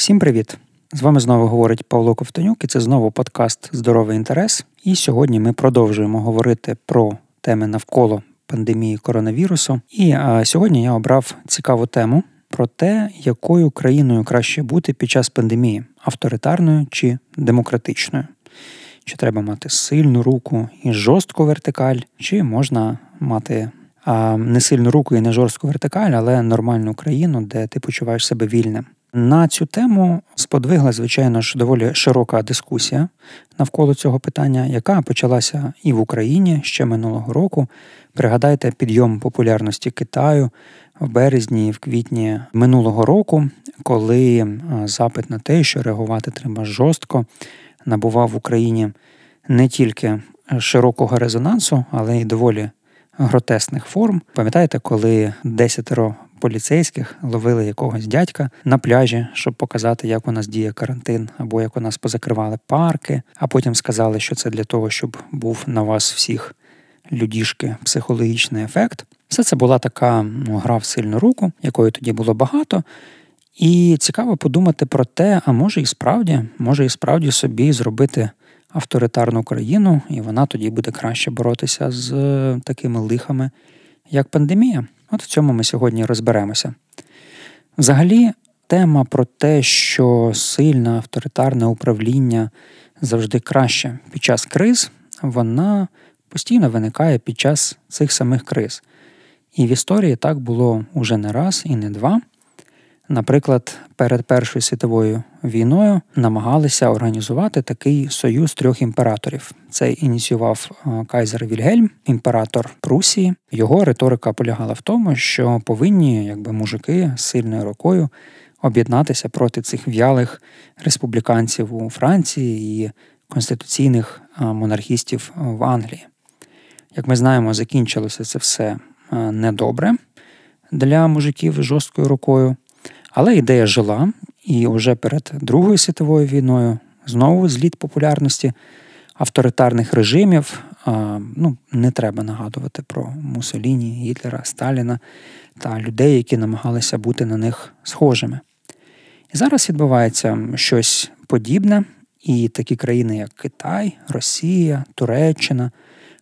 Всім привіт! З вами знову говорить Павло Ковтонюк, і це знову подкаст Здоровий інтерес. І сьогодні ми продовжуємо говорити про теми навколо пандемії коронавірусу. І а, сьогодні я обрав цікаву тему про те, якою країною краще бути під час пандемії авторитарною чи демократичною. Чи треба мати сильну руку і жорстку вертикаль, чи можна мати а, не сильну руку і не жорстку вертикаль, але нормальну країну, де ти почуваєш себе вільним. На цю тему сподвигла, звичайно ж, доволі широка дискусія навколо цього питання, яка почалася і в Україні ще минулого року. Пригадайте підйом популярності Китаю в березні і в квітні минулого року, коли запит на те, що реагувати треба жорстко, набував в Україні не тільки широкого резонансу, але й доволі гротесних форм. Пам'ятаєте, коли десятеро поліцейських ловили якогось дядька на пляжі, щоб показати, як у нас діє карантин, або як у нас позакривали парки, а потім сказали, що це для того, щоб був на вас всіх людішки психологічний ефект. Все це була така ну, гра в сильну руку, якої тоді було багато. І цікаво подумати про те, а може і справді, може і справді собі зробити авторитарну країну, і вона тоді буде краще боротися з такими лихами, як пандемія. От в цьому ми сьогодні розберемося. Взагалі, тема про те, що сильне авторитарне управління завжди краще під час криз, вона постійно виникає під час цих самих криз. І в історії так було уже не раз і не два. Наприклад, перед Першою світовою війною намагалися організувати такий союз трьох імператорів. Це ініціював е, Кайзер Вільгельм, імператор Прусії. Його риторика полягала в тому, що повинні, якби мужики з сильною рукою об'єднатися проти цих в'ялих республіканців у Франції і конституційних е, монархістів в Англії. Як ми знаємо, закінчилося це все е, недобре для мужиків з жорсткою рукою. Але ідея жила, і вже перед Другою світовою війною знову зліт популярності авторитарних режимів. Ну, Не треба нагадувати про Мусоліні, Гітлера, Сталіна та людей, які намагалися бути на них схожими. І зараз відбувається щось подібне, і такі країни, як Китай, Росія, Туреччина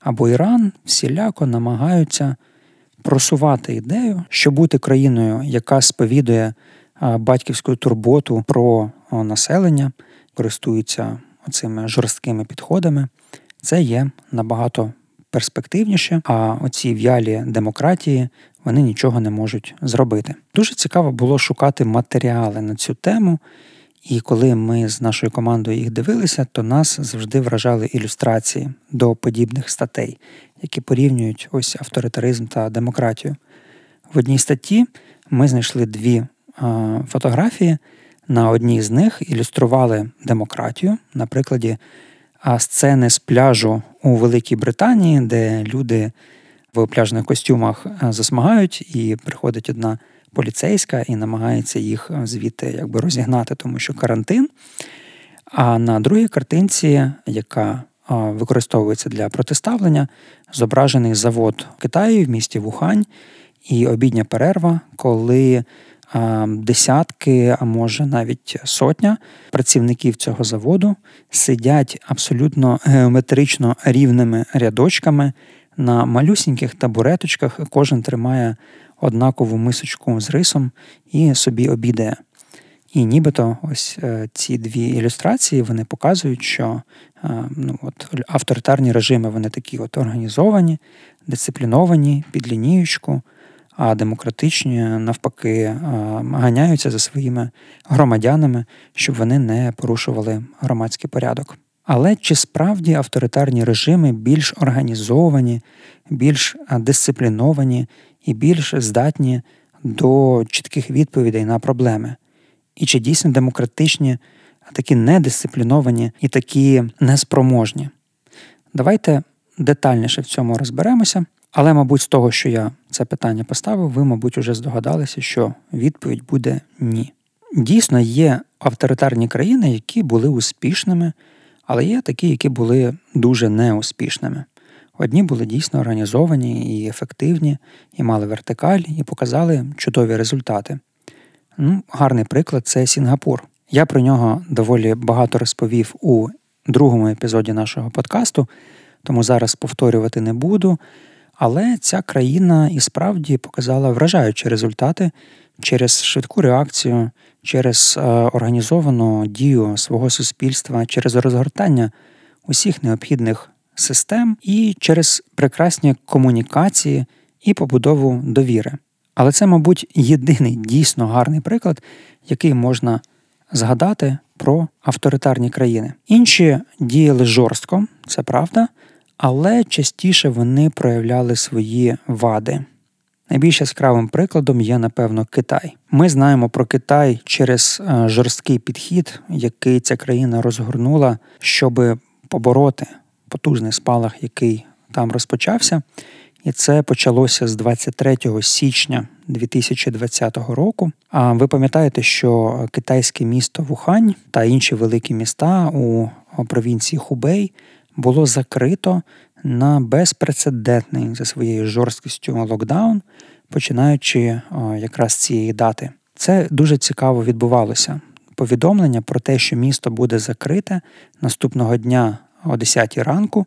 або Іран, всіляко намагаються просувати ідею, що бути країною, яка сповідує батьківську турботу про населення, користуються цими жорсткими підходами, це є набагато перспективніше. А оці в'ялі демократії вони нічого не можуть зробити. Дуже цікаво було шукати матеріали на цю тему. І коли ми з нашою командою їх дивилися, то нас завжди вражали ілюстрації до подібних статей, які порівнюють ось авторитаризм та демократію. В одній статті ми знайшли дві фотографії. На одній з них ілюстрували демократію на прикладі сцени з пляжу у Великій Британії, де люди в пляжних костюмах засмагають, і приходить одна поліцейська і намагається їх звідти якби розігнати, тому що карантин. А на другій картинці, яка використовується для протиставлення, зображений завод в Китаї в місті Вухань і обідня перерва, коли десятки, а може навіть сотня працівників цього заводу сидять абсолютно геометрично рівними рядочками на малюсіньких табуреточках. Кожен тримає однакову мисочку з рисом і собі обідає. І нібито ось е, ці дві ілюстрації вони показують, що е, ну, от, авторитарні режими вони такі от організовані, дисципліновані, під лінієчку, а демократичні навпаки ганяються за своїми громадянами, щоб вони не порушували громадський порядок. Але чи справді авторитарні режими більш організовані, більш дисципліновані і більш здатні до чітких відповідей на проблеми? І чи дійсно демократичні, а такі недисципліновані і такі неспроможні? Давайте детальніше в цьому розберемося. Але, мабуть, з того, що я це питання поставив, ви, мабуть, уже здогадалися, що відповідь буде ні. Дійсно, є авторитарні країни, які були успішними, але є такі, які були дуже неуспішними. Одні були дійсно організовані і ефективні, і мали вертикаль, і показали чудові результати. Ну, Гарний приклад це Сінгапур, Я про нього доволі багато розповів у другому епізоді нашого подкасту, тому зараз повторювати не буду. Але ця країна і справді показала вражаючі результати через швидку реакцію, через е, організовану дію свого суспільства, через розгортання усіх необхідних систем і через прекрасні комунікації і побудову довіри. Але це, мабуть, єдиний дійсно гарний приклад, який можна згадати про авторитарні країни. Інші діяли жорстко, це правда, але частіше вони проявляли свої вади. Найбільш яскравим прикладом є, напевно, Китай. Ми знаємо про Китай через е, жорсткий підхід, який ця країна розгорнула, щоб побороти потужний спалах, який там розпочався. І це почалося з 23 січня 2020 року. А ви пам'ятаєте, що китайське місто Вухань та інші великі міста у провінції Хубей було закрито на безпрецедентний за своєю жорсткістю локдаун, починаючи якраз цієї дати. Це дуже цікаво відбувалося. Повідомлення про те, що місто буде закрите наступного дня о 10 ранку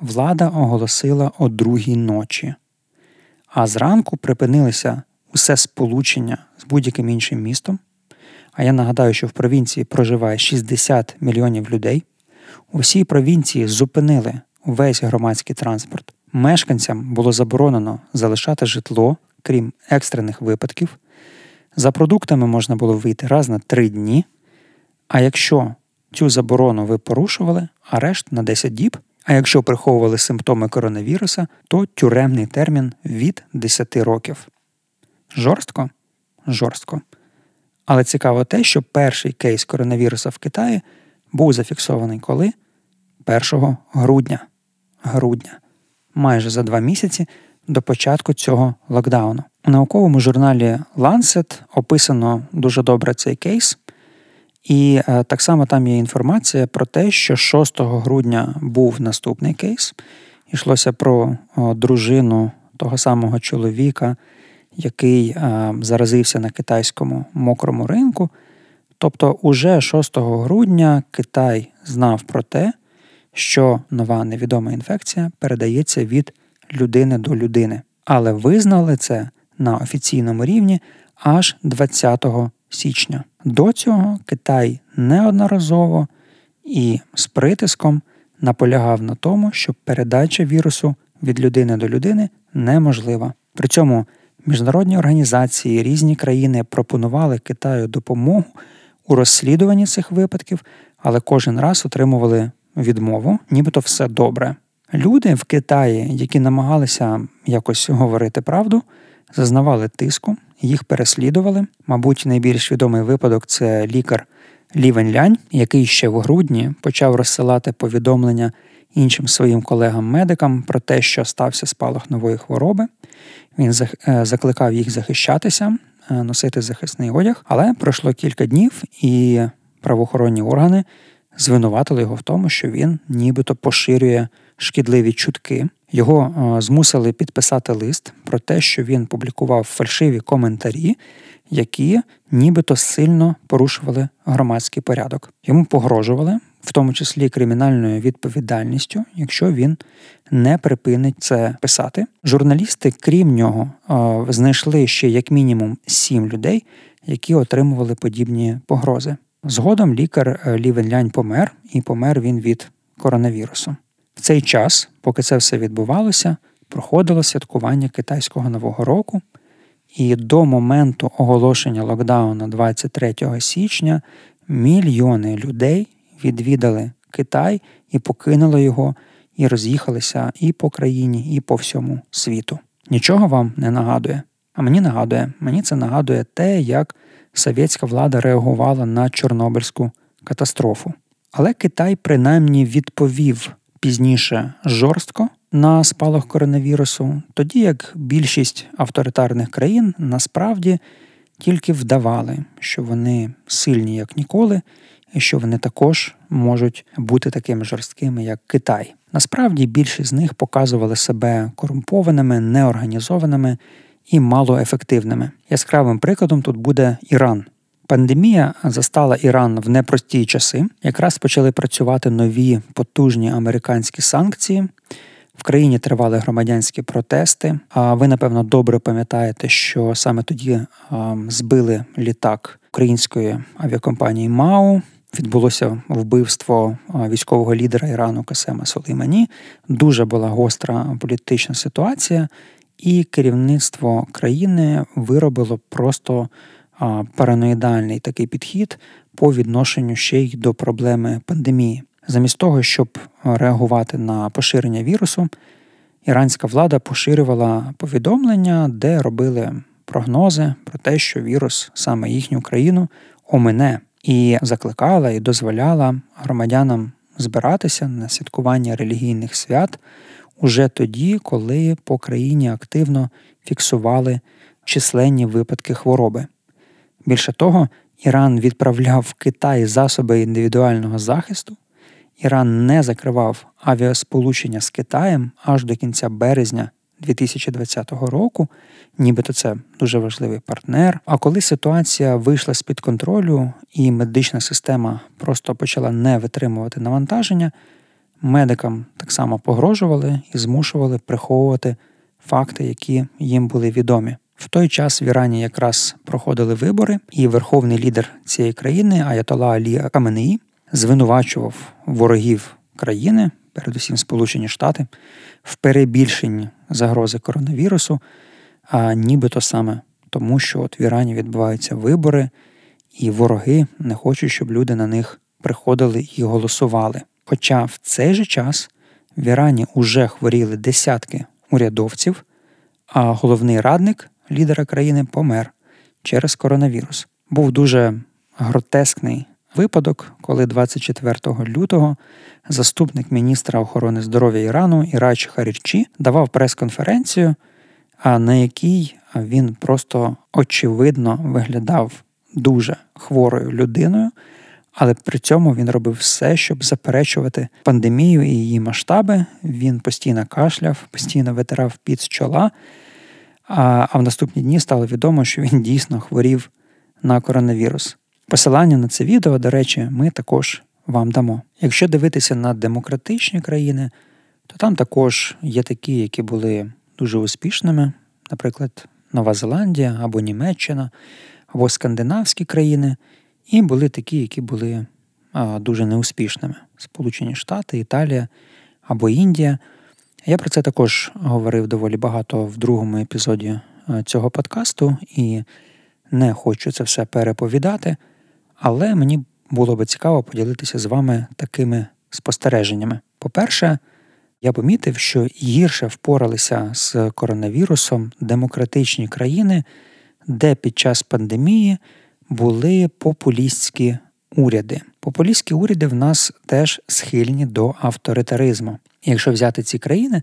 влада оголосила о другій ночі, а зранку припинилися усе сполучення з будь-яким іншим містом. А я нагадаю, що в провінції проживає 60 мільйонів людей. У всій провінції зупинили увесь громадський транспорт. Мешканцям було заборонено залишати житло, крім екстрених випадків. За продуктами можна було вийти раз на три дні. А якщо цю заборону ви порушували, арешт на 10 діб. А якщо приховували симптоми коронавіруса, то тюремний термін від 10 років. Жорстко? Жорстко. Але цікаво те, що перший кейс коронавіруса в Китаї був зафіксований коли? 1 грудня. Грудня. Майже за два місяці до початку цього локдауну. У науковому журналі Lancet описано дуже добре цей кейс. І е, так само там є інформація про те, що 6 грудня був наступний кейс. Йшлося про дружину того самого чоловіка, який е, заразився на китайському мокрому ринку. Тобто, уже 6 грудня Китай знав про те, що нова невідома інфекція передається від людини до людини. Але визнали це на офіційному рівні аж 20 січня. До цього Китай неодноразово і з притиском наполягав на тому, що передача вірусу від людини до людини неможлива. При цьому міжнародні організації різні країни пропонували Китаю допомогу у розслідуванні цих випадків, але кожен раз отримували відмову, нібито все добре. Люди в Китаї, які намагалися якось говорити правду, зазнавали тиску, їх переслідували. Мабуть, найбільш відомий випадок це лікар Лівень Лянь, який ще в грудні почав розсилати повідомлення іншим своїм колегам-медикам про те, що стався спалах нової хвороби. Він е, закликав їх захищатися, е, носити захисний одяг, але пройшло кілька днів, і правоохоронні органи звинуватили його в тому, що він нібито поширює шкідливі чутки. Його е, змусили підписати лист про те, що він публікував фальшиві коментарі, які нібито сильно порушували громадський порядок. Йому погрожували, в тому числі кримінальною відповідальністю, якщо він не припинить це писати. Журналісти, крім нього, е, знайшли ще як мінімум сім людей, які отримували подібні погрози. Згодом лікар е, Лі Венлянь помер, і помер він від коронавірусу. В цей час, поки це все відбувалося, проходило святкування китайського нового року, і до моменту оголошення локдауну 23 січня мільйони людей відвідали Китай і покинули його, і роз'їхалися і по країні, і по всьому світу. Нічого вам не нагадує. А мені нагадує, мені це нагадує те, як совєтська влада реагувала на Чорнобильську катастрофу. Але Китай принаймні відповів пізніше жорстко на спалах коронавірусу, тоді як більшість авторитарних країн насправді тільки вдавали, що вони сильні як ніколи, і що вони також можуть бути такими жорсткими, як Китай. Насправді більшість з них показували себе корумпованими, неорганізованими і малоефективними. Яскравим прикладом тут буде Іран. Пандемія застала Іран в непрості часи. Якраз почали працювати нові потужні американські санкції. В країні тривали громадянські протести. А ви, напевно, добре пам'ятаєте, що саме тоді збили літак української авіакомпанії МАУ. Відбулося вбивство військового лідера Ірану Касема Солеймані. Дуже була гостра політична ситуація, і керівництво країни виробило просто параноїдальний такий підхід по відношенню ще й до проблеми пандемії. Замість того, щоб реагувати на поширення вірусу, іранська влада поширювала повідомлення, де робили прогнози про те, що вірус саме їхню країну омине, і закликала і дозволяла громадянам збиратися на святкування релігійних свят уже тоді, коли по країні активно фіксували численні випадки хвороби. Більше того, Іран відправляв в Китай засоби індивідуального захисту. Іран не закривав авіасполучення з Китаєм аж до кінця березня 2020 року, нібито це дуже важливий партнер. А коли ситуація вийшла з під контролю і медична система просто почала не витримувати навантаження, медикам так само погрожували і змушували приховувати факти, які їм були відомі. В той час в Ірані якраз проходили вибори, і верховний лідер цієї країни Аятола Алі Каменеї звинувачував ворогів країни, передусім Сполучені Штати, в перебільшенні загрози коронавірусу, а нібито саме тому, що от в Ірані відбуваються вибори, і вороги не хочуть, щоб люди на них приходили і голосували. Хоча в цей же час в Ірані уже хворіли десятки урядовців, а головний радник лідера країни помер через коронавірус. Був дуже гротескний випадок, коли 24 лютого заступник міністра охорони здоров'я Ірану Ірач Харірчі давав прес-конференцію, на якій він просто очевидно виглядав дуже хворою людиною. Але при цьому він робив все, щоб заперечувати пандемію і її масштаби. Він постійно кашляв, постійно витирав під чола. А в наступні дні стало відомо, що він дійсно хворів на коронавірус. Посилання на це відео, до речі, ми також вам дамо. Якщо дивитися на демократичні країни, то там також є такі, які були дуже успішними, наприклад, Нова Зеландія або Німеччина, або скандинавські країни, і були такі, які були а, дуже неуспішними: Сполучені Штати, Італія або Індія. Я про це також говорив доволі багато в другому епізоді цього подкасту і не хочу це все переповідати, але мені було би цікаво поділитися з вами такими спостереженнями. По-перше, я помітив, що гірше впоралися з коронавірусом демократичні країни, де під час пандемії були популістські уряди. Популістські уряди в нас теж схильні до авторитаризму. Якщо взяти ці країни,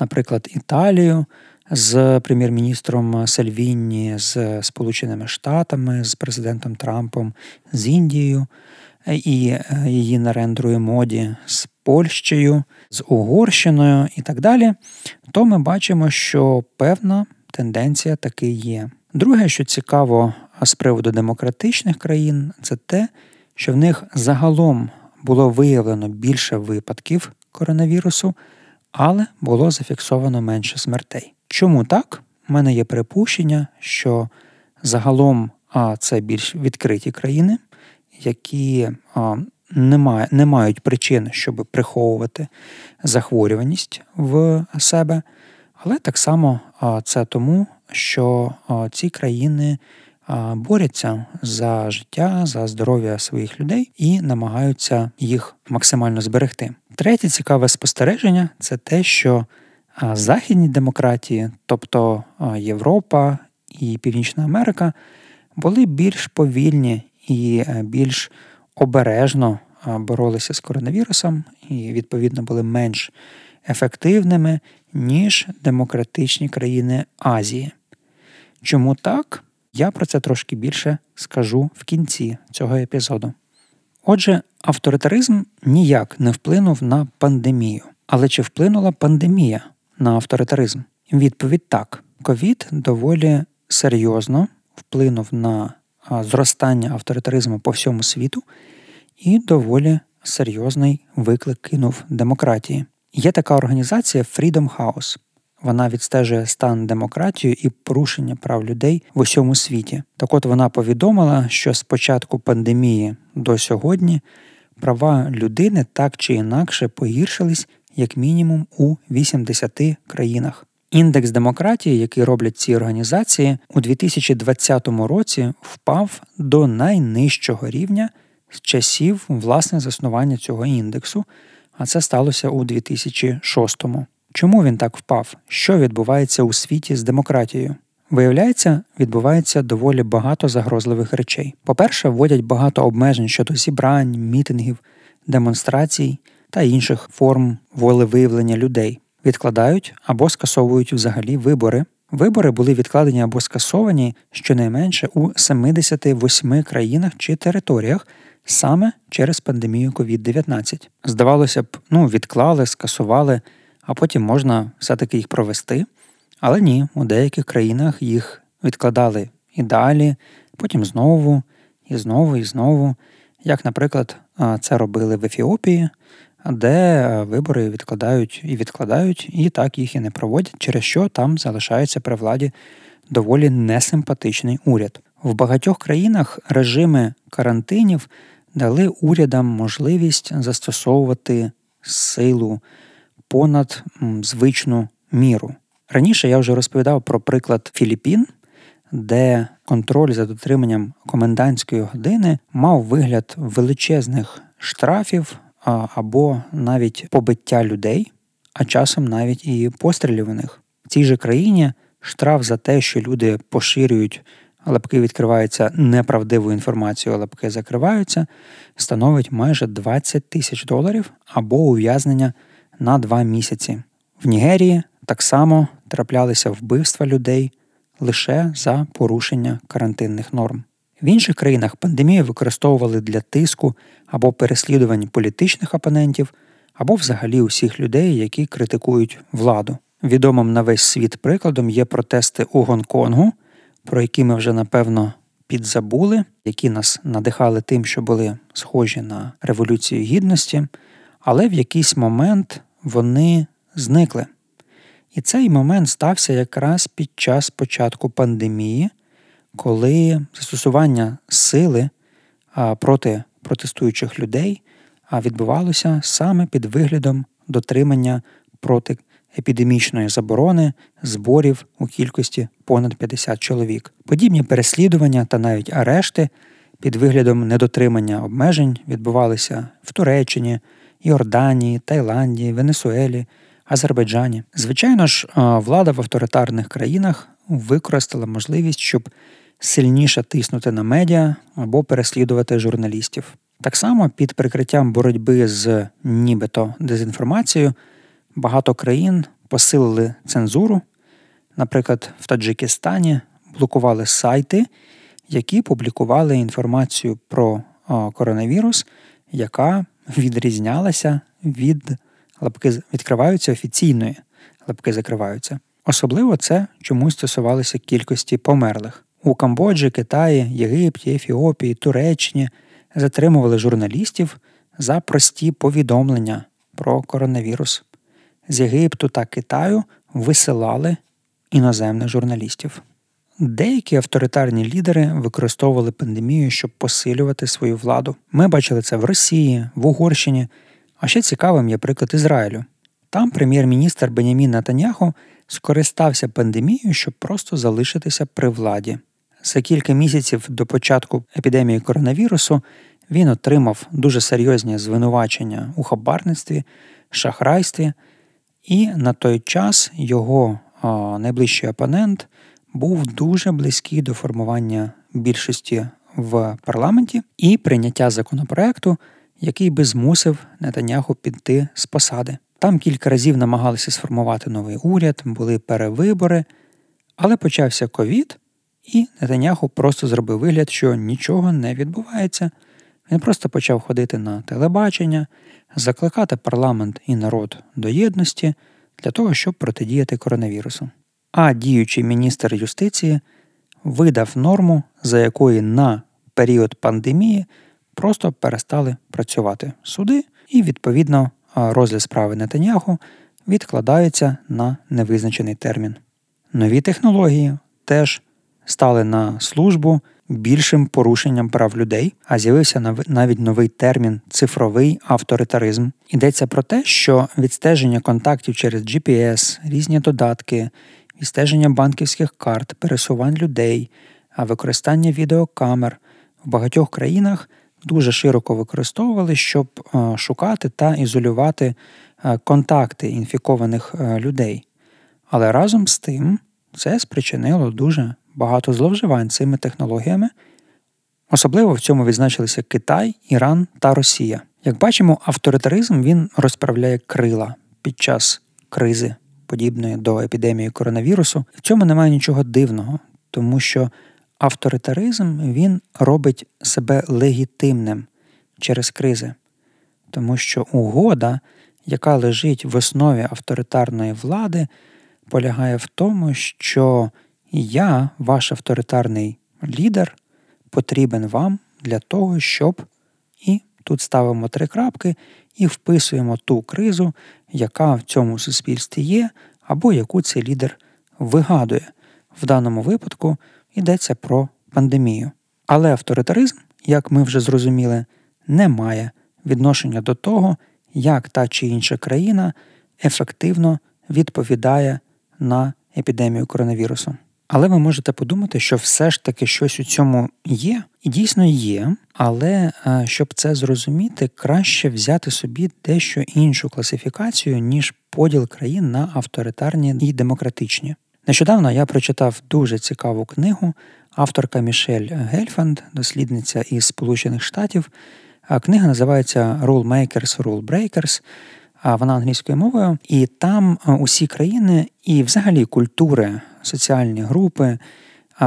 наприклад, Італію з прем'єр-міністром Сальвіні, з Сполученими Штатами, з президентом Трампом, з Індією і е, її нарендрою моді з Польщею, з Угорщиною і так далі, то ми бачимо, що певна тенденція таки є. Друге, що цікаво з приводу демократичних країн, це те, що в них загалом було виявлено більше випадків коронавірусу, але було зафіксовано менше смертей. Чому так? У мене є припущення, що загалом а, це більш відкриті країни, які а, не, не мають причин, щоб приховувати захворюваність в себе. Але так само а, це тому, що а, ці країни борються за життя, за здоров'я своїх людей і намагаються їх максимально зберегти. Третє цікаве спостереження це те, що західні демократії, тобто Європа і Північна Америка, були більш повільні і е, більш обережно боролися з коронавірусом і, відповідно, були менш ефективними, ніж демократичні країни Азії. Чому так? Я про це трошки більше скажу в кінці цього епізоду. Отже, авторитаризм ніяк не вплинув на пандемію. Але чи вплинула пандемія на авторитаризм? Відповідь так: ковід доволі серйозно вплинув на зростання авторитаризму по всьому світу і доволі серйозний виклик кинув демократії. Є така організація Freedom House. Вона відстежує стан демократії і порушення прав людей в усьому світі. Так от вона повідомила, що з початку пандемії до сьогодні права людини так чи інакше погіршились як мінімум у 80 країнах. Індекс демократії, який роблять ці організації, у 2020 році впав до найнижчого рівня з часів власне заснування цього індексу, а це сталося у 2006-му. Чому він так впав? Що відбувається у світі з демократією? Виявляється, відбувається доволі багато загрозливих речей. По-перше, вводять багато обмежень щодо зібрань, мітингів, демонстрацій та інших форм волевиявлення людей. Відкладають або скасовують взагалі вибори. Вибори були відкладені або скасовані щонайменше у 78 країнах чи територіях саме через пандемію COVID-19. Здавалося б, ну відклали, скасували, а потім можна все-таки їх провести. Але ні, у деяких країнах їх відкладали і далі, потім знову, і знову, і знову. Як, наприклад, це робили в Ефіопії, де вибори відкладають і відкладають, і так їх і не проводять, через що там залишається при владі доволі несимпатичний уряд. В багатьох країнах режими карантинів дали урядам можливість застосовувати силу понад звичну міру. Раніше я вже розповідав про приклад Філіппін, де контроль за дотриманням комендантської години мав вигляд величезних штрафів або навіть побиття людей, а часом навіть і пострілів у них. В цій же країні штраф за те, що люди поширюють лапки відкриваються неправдиву інформацію, а лапки закриваються, становить майже 20 тисяч доларів або ув'язнення на два місяці. В Нігерії так само траплялися вбивства людей лише за порушення карантинних норм. В інших країнах пандемію використовували для тиску або переслідувань політичних опонентів, або взагалі усіх людей, які критикують владу. Відомим на весь світ прикладом є протести у Гонконгу, про які ми вже напевно підзабули, які нас надихали тим, що були схожі на Революцію Гідності, але в якийсь момент вони зникли. І цей момент стався якраз під час початку пандемії, коли застосування сили проти протестуючих людей відбувалося саме під виглядом дотримання проти епідемічної заборони зборів у кількості понад 50 чоловік. Подібні переслідування та навіть арешти під виглядом недотримання обмежень відбувалися в Туреччині, Йорданії, Таїланді, Венесуелі, Азербайджані. Звичайно ж, влада в авторитарних країнах використала можливість, щоб сильніше тиснути на медіа або переслідувати журналістів. Так само під прикриттям боротьби з нібито дезінформацією багато країн посилили цензуру. Наприклад, в Таджикистані блокували сайти, які публікували інформацію про коронавірус, яка відрізнялася від лапки відкриваються офіційної, лапки закриваються. Особливо це чомусь стосувалося кількості померлих. У Камбоджі, Китаї, Єгипті, Ефіопії, Туреччині затримували журналістів за прості повідомлення про коронавірус з Єгипту та Китаю висилали іноземних журналістів. Деякі авторитарні лідери використовували пандемію, щоб посилювати свою владу. Ми бачили це в Росії, в Угорщині. А ще цікавим є приклад Ізраїлю. Там прем'єр-міністр Бенямін Натаняху скористався пандемією, щоб просто залишитися при владі. За кілька місяців до початку епідемії коронавірусу він отримав дуже серйозні звинувачення у хабарництві, шахрайстві і на той час його найближчий опонент був дуже близький до формування більшості в парламенті і прийняття законопроекту, який би змусив Нетаняху піти з посади. Там кілька разів намагалися сформувати новий уряд, були перевибори, але почався ковід, і Нетаняху просто зробив вигляд, що нічого не відбувається. Він просто почав ходити на телебачення, закликати парламент і народ до єдності для того, щоб протидіяти коронавірусу. А діючий міністр юстиції видав норму, за якої на період пандемії просто перестали працювати суди, і, відповідно, розгляд справи Нетаньяху відкладається на невизначений термін. Нові технології теж стали на службу більшим порушенням прав людей, а з'явився навіть новий термін цифровий авторитаризм. Йдеться про те, що відстеження контактів через GPS, різні додатки, відстеження банківських карт, пересувань людей, а використання відеокамер в багатьох країнах дуже широко використовували, щоб е, шукати та ізолювати е, контакти інфікованих е, людей. Але разом з тим це спричинило дуже багато зловживань цими технологіями. Особливо в цьому відзначилися Китай, Іран та Росія. Як бачимо, авторитаризм він розправляє крила під час кризи, подібної до епідемії коронавірусу. В цьому немає нічого дивного, тому що авторитаризм він робить себе легітимним через кризи, тому що угода, яка лежить в основі авторитарної влади, полягає в тому, що я, ваш авторитарний лідер, потрібен вам для того, щоб і тут ставимо три крапки і вписуємо ту кризу, яка в цьому суспільстві є, або яку цей лідер вигадує. В даному випадку йдеться про пандемію. Але авторитаризм, як ми вже зрозуміли, не має відношення до того, як та чи інша країна ефективно відповідає на епідемію коронавірусу. Але ви можете подумати, що все ж таки щось у цьому є, і дійсно є. Але е, щоб це зрозуміти, краще взяти собі дещо іншу класифікацію, ніж поділ країн на авторитарні і демократичні. Нещодавно я прочитав дуже цікаву книгу авторка Мішель Гельфанд, дослідниця із Сполучених Штатів. Книга називається Rule Makers, Rule Breakers. Вона англійською мовою, і там е, усі країни і, взагалі, культури, соціальні групи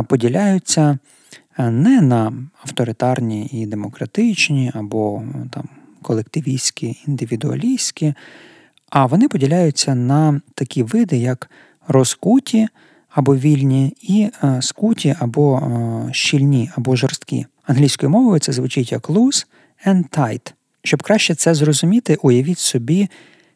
поділяються е, не на авторитарні і демократичні або там колективістські, індивідуалістські, а вони поділяються на такі види, як розкуті або вільні, і е, скуті або щільні, або жорсткі. Англійською мовою це звучить як loose and tight. Щоб краще це зрозуміти, уявіть собі,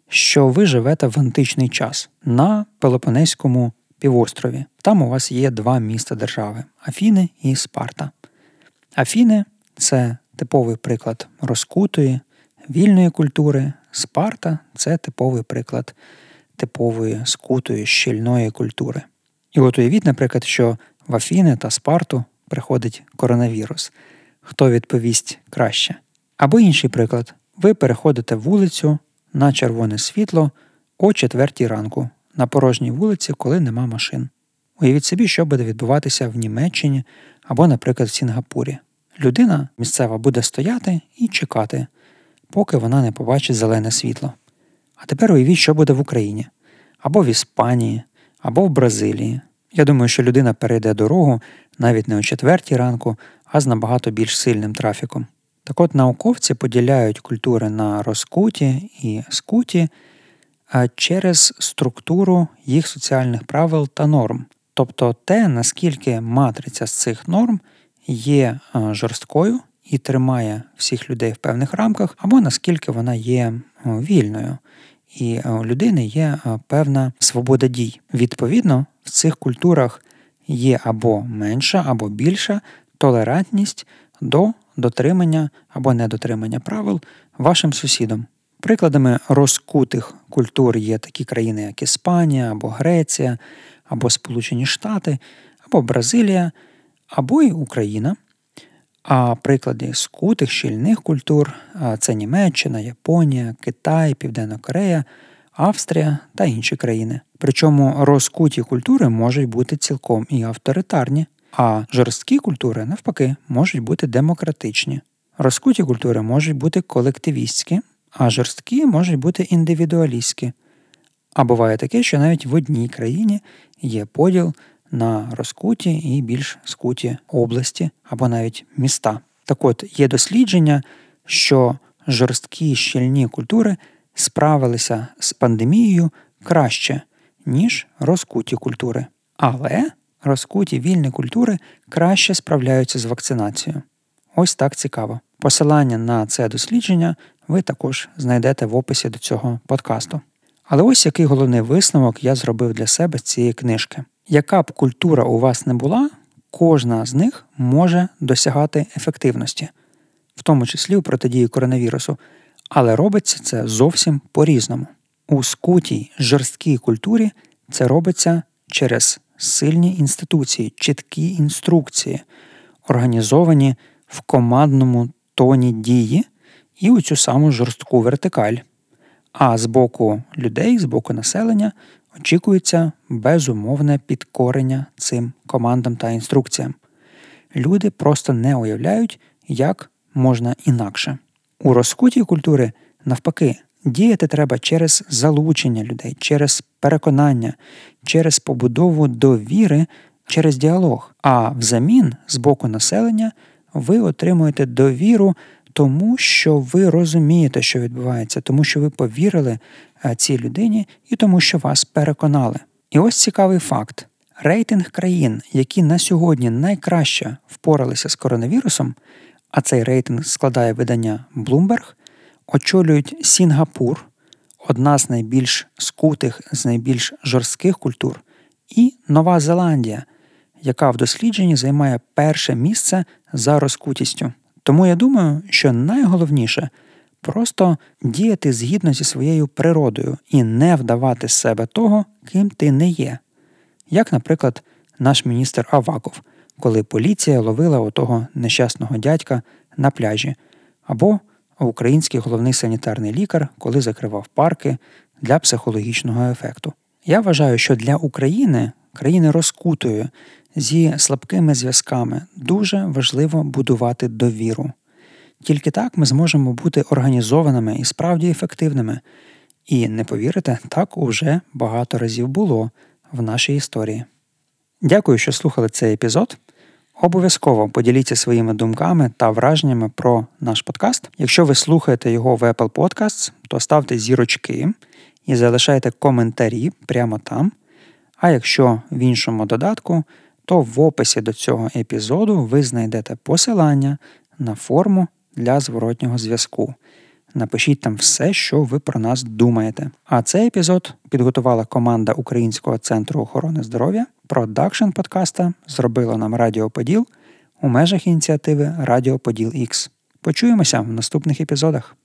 що ви живете в античний час на Пелопонезькому півострові. Там у вас є два міста держави Афіни і Спарта. Афіни це типовий приклад розкутої, вільної культури, Спарта це типовий приклад типової скутої, щільної культури. І от уявіть, наприклад, що в Афіни та Спарту приходить коронавірус. Хто відповість краще? Або інший приклад: ви переходите вулицю на червоне світло о четвертій ранку на порожній вулиці, коли нема машин. Уявіть собі, що буде відбуватися в Німеччині або, наприклад, в Сінгапурі. Людина місцева буде стояти і чекати, поки вона не побачить зелене світло. А тепер уявіть, що буде в Україні, або в Іспанії, або в Бразилії. Я думаю, що людина перейде дорогу навіть не о четвертій ранку, а з набагато більш сильним трафіком. Так от науковці поділяють культури на розкуті і скуті через структуру їх соціальних правил та норм. Тобто те, наскільки матриця з цих норм є жорсткою і тримає всіх людей в певних рамках, або наскільки вона є вільною, і у людини є певна свобода дій. Відповідно, в цих культурах є або менша, або більша толерантність до дотримання або недотримання правил вашим сусідам. Прикладами розкутих культур є такі країни, як Іспанія, або Греція, або Сполучені Штати, або Бразилія, або й Україна. А приклади скутих щільних культур це Німеччина, Японія, Китай, Південна Корея, Австрія та інші країни. Причому розкуті культури можуть бути цілком і авторитарні, а жорсткі культури, навпаки, можуть бути демократичні. Розкуті культури можуть бути колективістські, а жорсткі можуть бути індивідуалістські. А буває таке, що навіть в одній країні є поділ на розкуті і більш скуті області або навіть міста. Так от є дослідження, що жорсткі щільні культури справилися з пандемією краще, ніж розкуті культури. Але розкуті вільні культури краще справляються з вакцинацією. Ось так цікаво. Посилання на це дослідження ви також знайдете в описі до цього подкасту. Але ось який головний висновок я зробив для себе з цієї книжки. Яка б культура у вас не була, кожна з них може досягати ефективності, в тому числі у протидії коронавірусу, але робиться це зовсім по-різному. У скутій жорсткій культурі це робиться через сильні інституції, чіткі інструкції, організовані в командному тоні дії і у цю саму жорстку вертикаль. А з боку людей, з боку населення, очікується безумовне підкорення цим командам та інструкціям. Люди просто не уявляють, як можна інакше. У розкутій культури, навпаки, діяти треба через залучення людей, через переконання, через побудову довіри, через діалог. А взамін з боку населення ви отримуєте довіру тому, що ви розумієте, що відбувається, тому що ви повірили е, цій людині і тому, що вас переконали. І ось цікавий факт: рейтинг країн, які на сьогодні найкраще впоралися з коронавірусом, а цей рейтинг складає видання Bloomberg, очолюють Сінгапур, одна з найбільш скутих, з найбільш жорстких культур, і Нова Зеландія, яка в дослідженні займає перше місце за розкутістю. Тому я думаю, що найголовніше просто діяти згідно зі своєю природою і не вдавати з себе того, ким ти не є. Як, наприклад, наш міністр Аваков, коли поліція ловила отого нещасного дядька на пляжі, або український головний санітарний лікар, коли закривав парки для психологічного ефекту. Я вважаю, що для України, країни розкутої, зі слабкими зв'язками дуже важливо будувати довіру. Тільки так ми зможемо бути організованими і справді ефективними. І не повірите, так уже багато разів було в нашій історії. Дякую, що слухали цей епізод. Обов'язково поділіться своїми думками та враженнями про наш подкаст. Якщо ви слухаєте його в Apple Podcasts, то ставте зірочки і залишайте коментарі прямо там. А якщо в іншому додатку, то в описі до цього епізоду ви знайдете посилання на форму для зворотнього зв'язку. Напишіть там все, що ви про нас думаєте. А цей епізод підготувала команда Українського центру охорони здоров'я. Продакшн подкаста зробила нам Радіо Поділ у межах ініціативи Радіо Поділ Х. Почуємося в наступних епізодах.